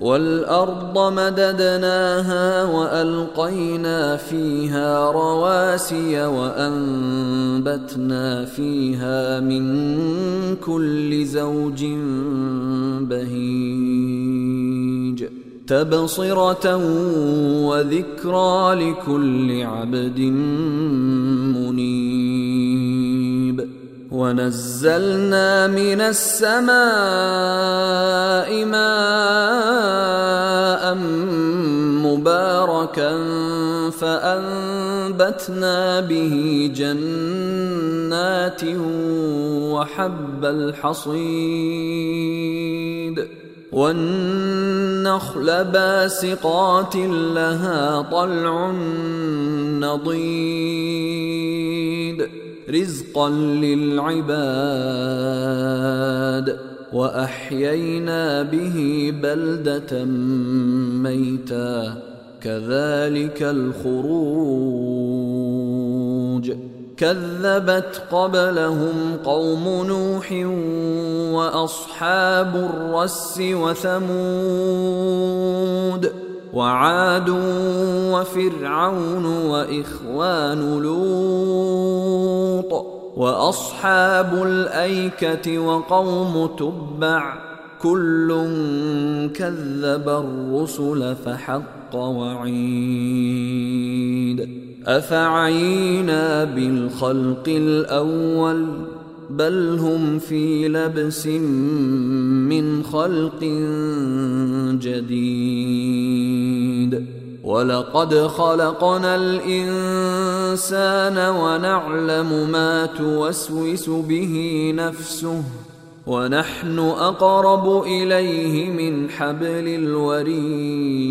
والأرض مددناها وألقينا فيها رواسي وأنبتنا فيها من كل زوج بهيج تبصرة وذكرى لكل عبد منيب ونزلنا من السماء ماء مباركا فأنبتنا به جنات وحب الحصيد والنخل باسقات لها طلع نضيد رزقا للعباد واحيينا به بلده ميتا كذلك الخروج كذبت قبلهم قوم نوح واصحاب الرس وثمود وعاد وفرعون وإخوان لوط وأصحاب الأيكة وقوم تبع كل كذب الرسل فحق وعيد أفعينا بالخلق الأول بل هم في لبس من خلق جديد ولقد خلقنا الانسان ونعلم ما توسوس به نفسه ونحن اقرب اليه من حبل الوريد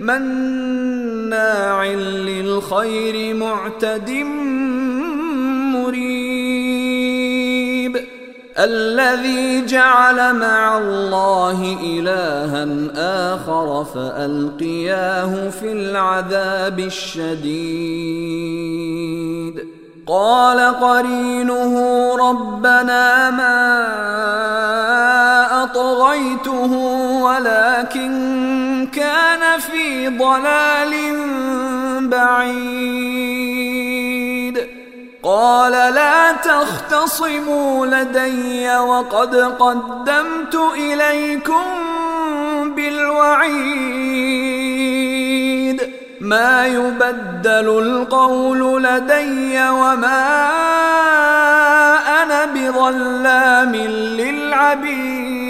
مناع للخير معتد مريب الذي جعل مع الله الها اخر فالقياه في العذاب الشديد قال قرينه ربنا ما اطغيته ولكن في ضلال بعيد. قال لا تختصموا لدي وقد قدمت إليكم بالوعيد. ما يبدل القول لدي وما أنا بظلام للعبيد.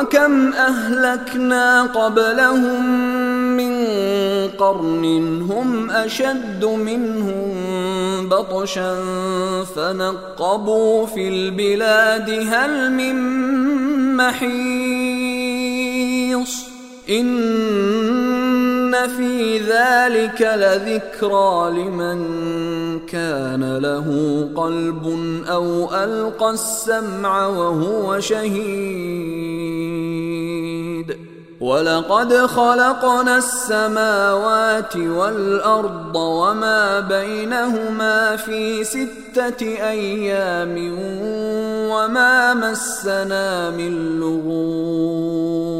وكم أهلكنا قبلهم من قرن هم أشد منهم بطشا فنقبوا في البلاد هل من محيص ان في ذلك لذكرى لمن كان له قلب أو القى السمع وهو شهيد ولقد خلقنا السماوات والارض وما بينهما في سته أيام وما مسنا من لغوب